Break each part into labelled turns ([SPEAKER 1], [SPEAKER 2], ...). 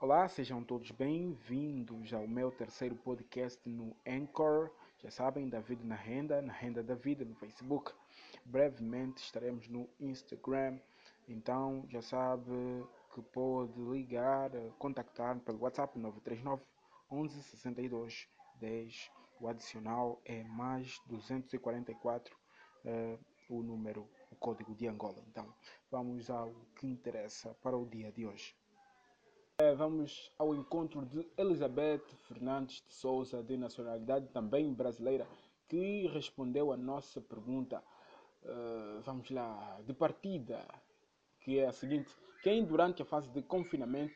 [SPEAKER 1] Olá, sejam todos bem-vindos ao meu terceiro podcast no Anchor. Já sabem, David na Renda, na Renda da Vida no Facebook. Brevemente estaremos no Instagram. Então já sabe que pode ligar, contactar pelo WhatsApp 939 11 62 10. O adicional é mais 244, uh, o número, o código de Angola. Então vamos ao que interessa para o dia de hoje. É, vamos ao encontro de Elizabeth Fernandes de Souza, de nacionalidade também brasileira, que respondeu a nossa pergunta. Uh, vamos lá, de partida, que é a seguinte: quem durante a fase de confinamento,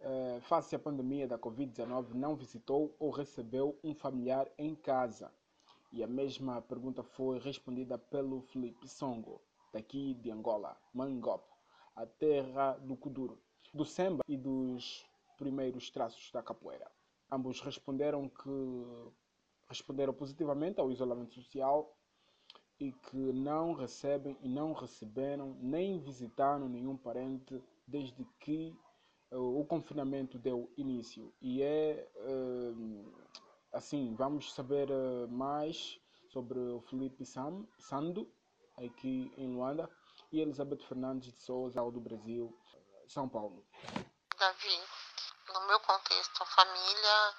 [SPEAKER 1] uh, face à pandemia da Covid-19, não visitou ou recebeu um familiar em casa? E a mesma pergunta foi respondida pelo Felipe Songo, daqui de Angola, Mangop, a terra do Kuduro do samba e dos primeiros traços da capoeira. Ambos responderam que responderam positivamente ao isolamento social e que não recebem e não receberam nem visitaram nenhum parente desde que uh, o confinamento deu início. E é uh, assim, vamos saber uh, mais sobre o Felipe Sam, Sando, aqui em Luanda, e Elizabeth Fernandes de Souza, do Brasil, são Paulo.
[SPEAKER 2] Davi, no meu contexto, a família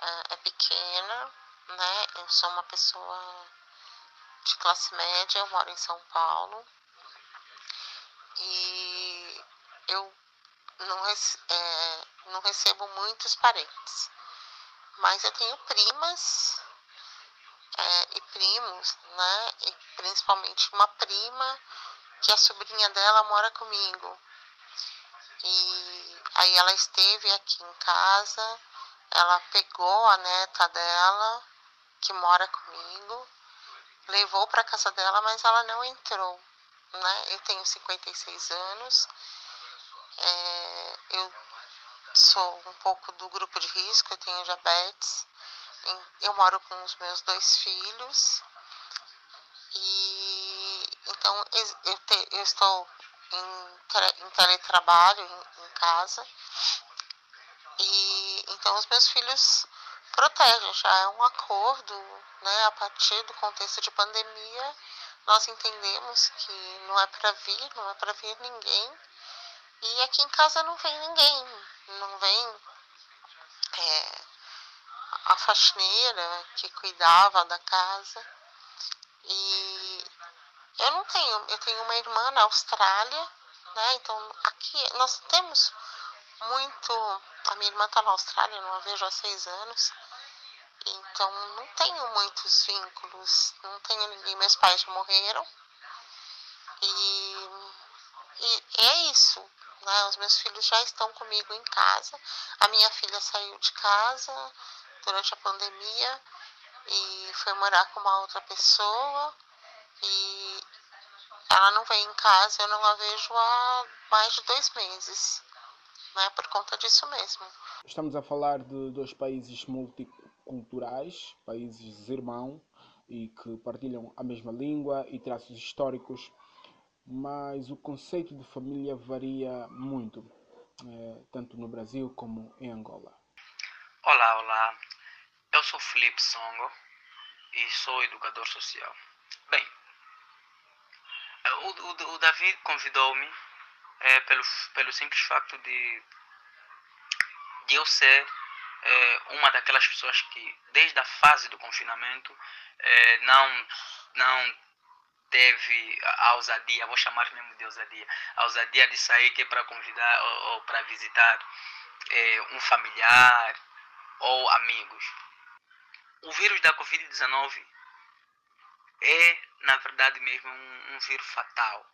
[SPEAKER 2] é, é pequena, né? Eu sou uma pessoa de classe média, eu moro em São Paulo e eu não, é, não recebo muitos parentes, mas eu tenho primas é, e primos, né? E principalmente uma prima que a sobrinha dela mora comigo. E aí ela esteve aqui em casa, ela pegou a neta dela, que mora comigo, levou para casa dela, mas ela não entrou. Né? Eu tenho 56 anos, é, eu sou um pouco do grupo de risco, eu tenho diabetes, eu moro com os meus dois filhos e então eu, te, eu estou em, em teletrabalho em, em casa. E então os meus filhos protegem, já é um acordo, né? A partir do contexto de pandemia, nós entendemos que não é para vir, não é para vir ninguém. E aqui em casa não vem ninguém, não vem é, a faxineira que cuidava da casa. E eu não tenho, eu tenho uma irmã na Austrália, né? Então aqui nós temos muito. A minha irmã está na Austrália, não a vejo há seis anos. Então não tenho muitos vínculos, não tenho ninguém. Meus pais morreram. E, e é isso. Né? Os meus filhos já estão comigo em casa. A minha filha saiu de casa durante a pandemia e foi morar com uma outra pessoa. E ela não vem em casa, eu não a vejo há mais de dois meses, né? Por conta disso mesmo.
[SPEAKER 1] Estamos a falar de dois países multiculturais, países irmãos e que partilham a mesma língua e traços históricos, mas o conceito de família varia muito, é, tanto no Brasil como em Angola.
[SPEAKER 3] Olá, olá. Eu sou Felipe Songo e sou educador social. Bem, o, o, o Davi convidou-me é, pelo, pelo simples facto de, de eu ser é, uma daquelas pessoas que, desde a fase do confinamento, é, não, não teve a ousadia, vou chamar mesmo de ousadia, a ousadia de sair que é para convidar ou, ou para visitar é, um familiar ou amigos. O vírus da Covid-19 é, na verdade mesmo, um, um vírus fatal.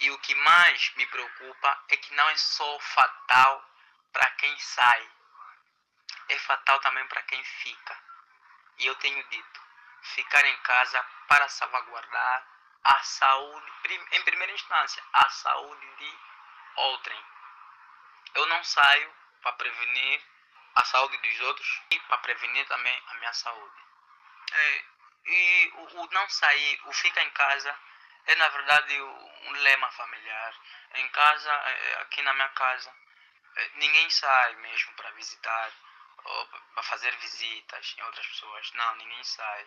[SPEAKER 3] E o que mais me preocupa é que não é só fatal para quem sai, é fatal também para quem fica. E eu tenho dito, ficar em casa para salvaguardar a saúde, em primeira instância, a saúde de outrem. Eu não saio para prevenir a saúde dos outros e para prevenir também a minha saúde. É, e o, o não sair, o fica em casa, é na verdade um lema familiar. Em casa, é, aqui na minha casa, eh, ninguém sai mesmo para visitar ou para fazer visitas em outras pessoas. Não, ninguém sai.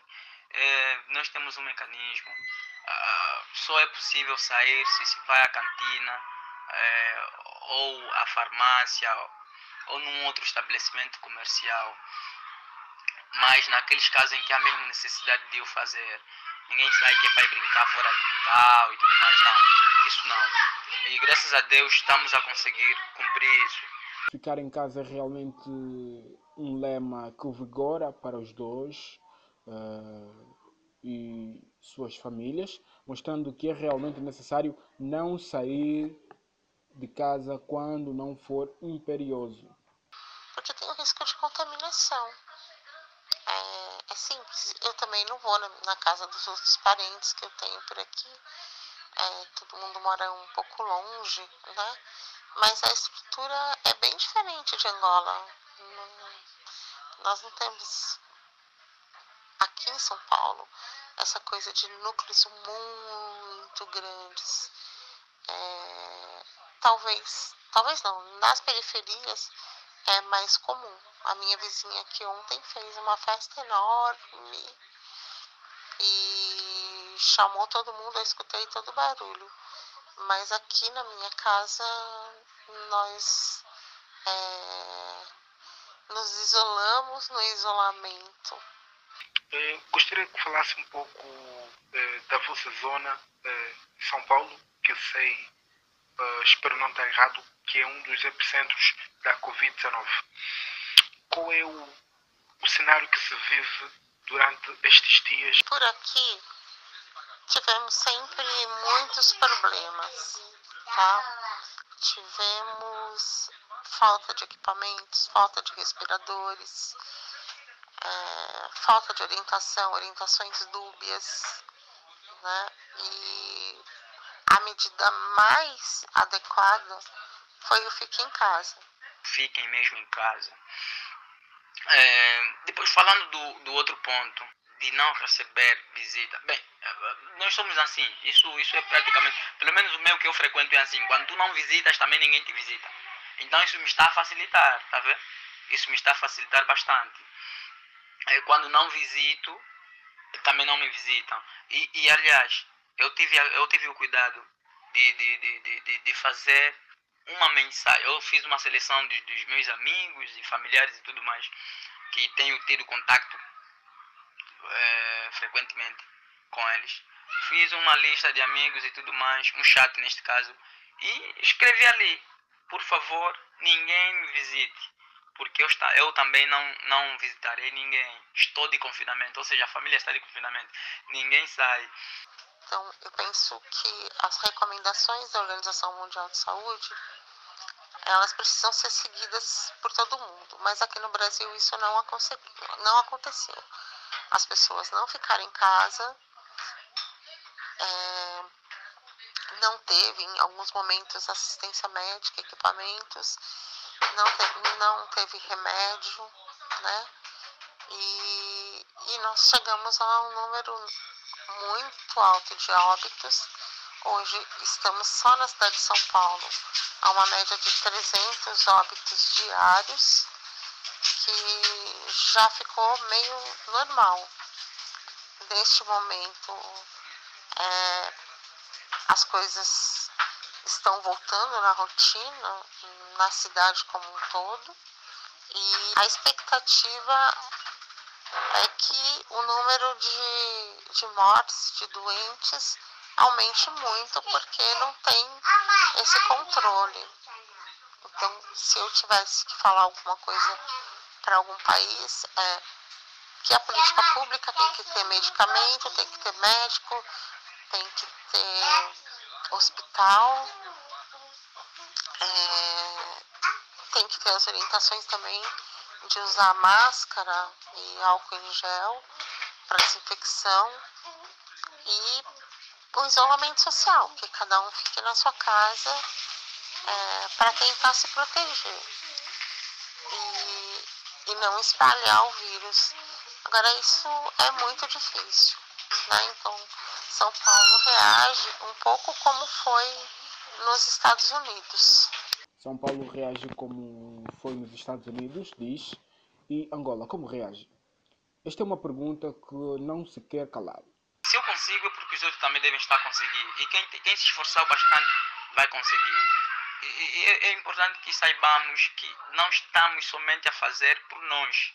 [SPEAKER 3] É, nós temos um mecanismo. Só é possível sair se se vai à cantina é, ou à farmácia ou num outro estabelecimento comercial. Mas naqueles casos em que há mesmo necessidade de o fazer, ninguém sai que é para brincar fora do quintal e tudo mais, não. Isso não. E graças a Deus estamos a conseguir cumprir isso.
[SPEAKER 1] Ficar em casa é realmente um lema que vigora para os dois uh, e suas famílias, mostrando que é realmente necessário não sair de casa quando não for imperioso.
[SPEAKER 2] Também não vou na, casa dos outros parentes que eu tenho por aqui. É, todo mundo mora um pouco longe, né? Mas a estrutura é bem diferente de Angola. nós não temos aqui em São Paulo essa coisa de núcleos muito grandes. É, talvez, talvez não, nas periferias é mais comum. A minha vizinha aqui ontem fez uma festa enorme e chamou todo mundo, eu escutei todo o barulho. Mas aqui na minha casa nós é, nos isolamos no isolamento.
[SPEAKER 4] Eh, gostaria que falasse um pouco eh, da vossa zona, eh, São Paulo, que eu sei, espero não estar errado, que é um dos epicentros da Covid-19. Qual é o, o cenário que se vive durante estes dias?
[SPEAKER 2] Por aqui tivemos sempre muitos problemas, tá? Tivemos falta de equipamentos, falta de respiradores, é, falta de orientação, orientações dúbias, né? E a medida mais adequada foi o fique em casa.
[SPEAKER 3] Fiquem mesmo em casa. É, depois falando do, do outro ponto, de não receber visita. Bem, nós somos assim. Isso, isso é praticamente, pelo menos o meu que eu frequento é assim. Quando tu não visitas, também ninguém te visita. Então isso me está a facilitar, tá vendo? Isso me está a facilitar bastante. É, quando não visito, também não me visitam. E, e aliás, eu tive, eu tive o cuidado de, de, de, de, de fazer uma mensagem. Eu fiz uma seleção dos, dos meus amigos e familiares e tudo mais que tenho tido contato é, frequentemente com eles. Fiz uma lista de amigos e tudo mais, um chat neste caso, e escrevi ali: por favor, ninguém me visite, porque eu, está, eu também não, não visitarei ninguém. Estou de confinamento, ou seja, a família está de confinamento, ninguém sai.
[SPEAKER 2] Então, eu penso que as recomendações da Organização Mundial de Saúde elas precisam ser seguidas por todo mundo, mas aqui no Brasil isso não, não aconteceu as pessoas não ficaram em casa. É, não teve, em alguns momentos, assistência médica, equipamentos, não teve, não teve remédio, né? E, e nós chegamos a um número muito alto de óbitos. Hoje estamos só na cidade de São Paulo a uma média de 300 óbitos diários que já ficou meio normal. Neste momento, é, as coisas estão voltando na rotina, na cidade como um todo, e a expectativa é que o número de, de mortes, de doentes, aumente muito, porque não tem esse controle. Então, se eu tivesse que falar alguma coisa para algum país é que a política pública tem que ter medicamento, tem que ter médico, tem que ter hospital, é, tem que ter as orientações também de usar máscara e álcool em gel para desinfecção e o isolamento social, que cada um fique na sua casa é, para tentar se proteger. E e não espalhar o vírus. Agora, isso é muito difícil. Né? Então, São Paulo reage um pouco como foi nos Estados Unidos.
[SPEAKER 1] São Paulo reage como foi nos Estados Unidos, diz, e Angola como reage? Esta é uma pergunta que não se quer calar.
[SPEAKER 3] Se eu consigo, é porque os outros também devem estar a conseguir. E quem, quem se esforçar bastante vai conseguir. E, e é, é importante que saibamos que não estamos somente a fazer por nós.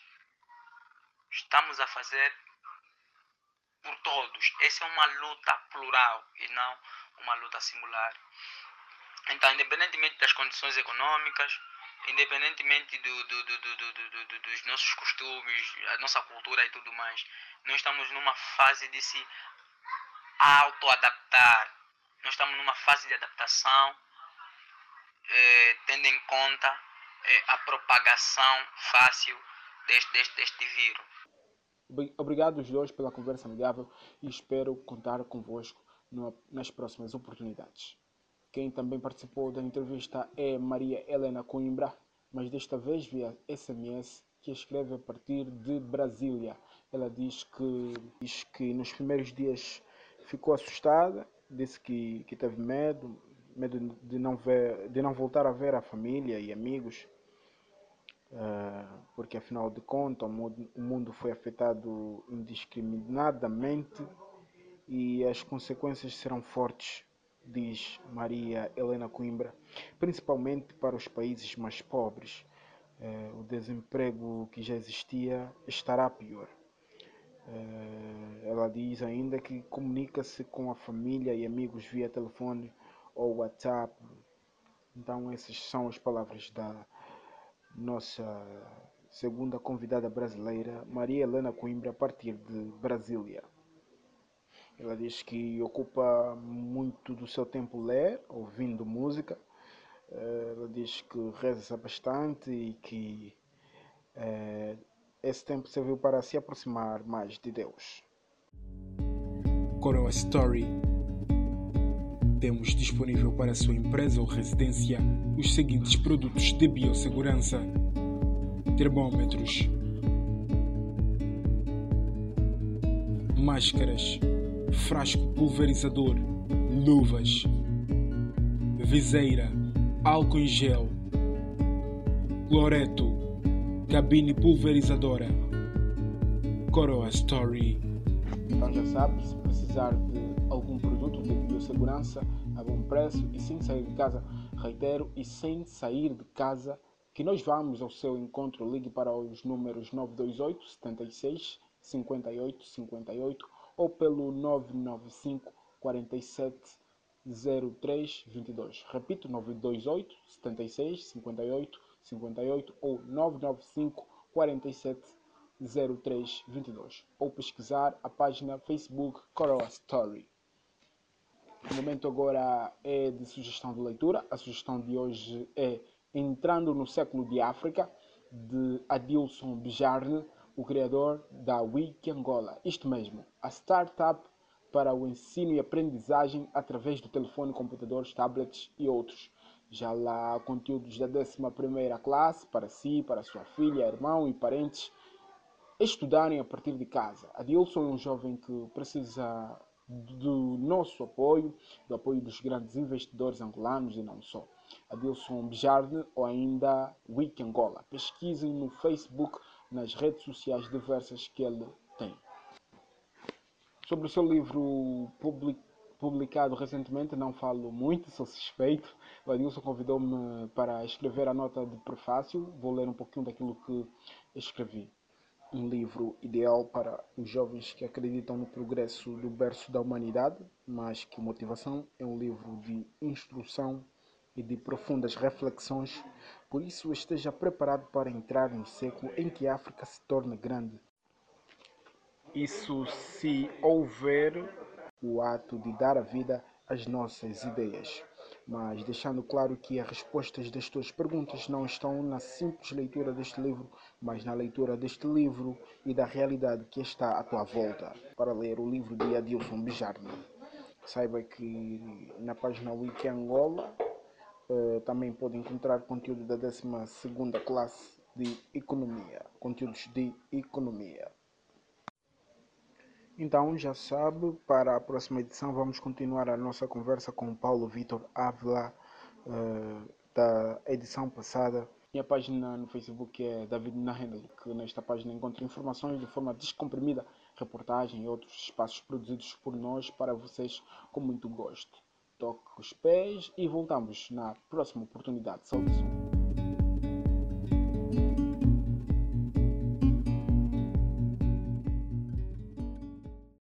[SPEAKER 3] Estamos a fazer por todos. Essa é uma luta plural e não uma luta singular. Então, independentemente das condições econômicas, independentemente do, do, do, dos nossos costumes, a nossa cultura e tudo mais, nós estamos numa fase de se auto-adaptar. Nós estamos numa fase de adaptação, eh, tendo em conta eh, a propagação fácil deste, deste, deste vírus.
[SPEAKER 1] Obrigado os dois pela conversa amigável e espero contar convosco nas próximas oportunidades. Quem também participou da entrevista é Maria Helena Coimbra, mas desta vez via SMS que escreve a partir de Brasília. Ela diz que, diz que nos primeiros dias ficou assustada, disse que, que teve medo, medo de não, ver, de não voltar a ver a família e amigos, uh, porque afinal de contas o mundo foi afetado indiscriminadamente e as consequências serão fortes diz Maria Helena Coimbra, principalmente para os países mais pobres. Eh, o desemprego que já existia estará pior. Eh, ela diz ainda que comunica-se com a família e amigos via telefone ou WhatsApp. Então, essas são as palavras da nossa segunda convidada brasileira, Maria Helena Coimbra, a partir de Brasília. Ela diz que ocupa muito do seu tempo ler, ouvindo música. Eh, ela diz que reza bastante e que é, esse tempo serviu para se aproximar mais de Deus.
[SPEAKER 5] Coroa Story. Temos disponível para sua empresa ou residência os seguintes produtos de biossegurança: termômetros, máscaras. Frasco pulverizador, luvas, viseira, álcool em gel, cloreto, cabine pulverizadora, Coroa Story.
[SPEAKER 1] Então já sabe, se precisar de algum produto de biossegurança a bom preço e sem sair de casa, reitero, e sem sair de casa, que nós vamos ao seu encontro, ligue para os números 928 76 58 58 ou pelo 995 47 03 22. Repito, 928 76 58 58 ou 995 47 03 22. Ou pesquisar a página Facebook Coroa Story. O momento agora é de sugestão de leitura. A sugestão de hoje é Entrando no Século de África, de Adilson Bijarne o criador da Wiki Angola. Isto mesmo, a startup para o ensino e aprendizagem através do telefone, computadores, tablets e outros. Já lá conteúdos da 11 classe para si, para sua filha, irmão e parentes estudarem a partir de casa. Adilson é um jovem que precisa do nosso apoio, do apoio dos grandes investidores angolanos e não só. Adilson Bijarde ou ainda Wiki Angola. Pesquisem no Facebook nas redes sociais diversas que ele tem. Sobre o seu livro publicado recentemente, não falo muito, sou suspeito. O Adilson convidou-me para escrever a nota de prefácio. Vou ler um pouquinho daquilo que escrevi. Um livro ideal para os jovens que acreditam no progresso do berço da humanidade, mas que motivação é um livro de instrução e de profundas reflexões, por isso esteja preparado para entrar no século em que a África se torna grande. Isso se houver o ato de dar a vida às nossas ideias, mas deixando claro que as respostas das tuas perguntas não estão na simples leitura deste livro, mas na leitura deste livro e da realidade que está à tua volta. Para ler o livro de Adilson Bijarne, saiba que na página Wiki Angola Uh, também pode encontrar conteúdo da 12 classe de Economia, conteúdos de Economia. Então, já sabe, para a próxima edição vamos continuar a nossa conversa com Paulo Vitor Ávila, uh, da edição passada. Minha página no Facebook é David Nahendel, que nesta página encontra informações de forma descomprimida, reportagem e outros espaços produzidos por nós para vocês com muito gosto. Toque os pés e voltamos na próxima oportunidade. Saudações.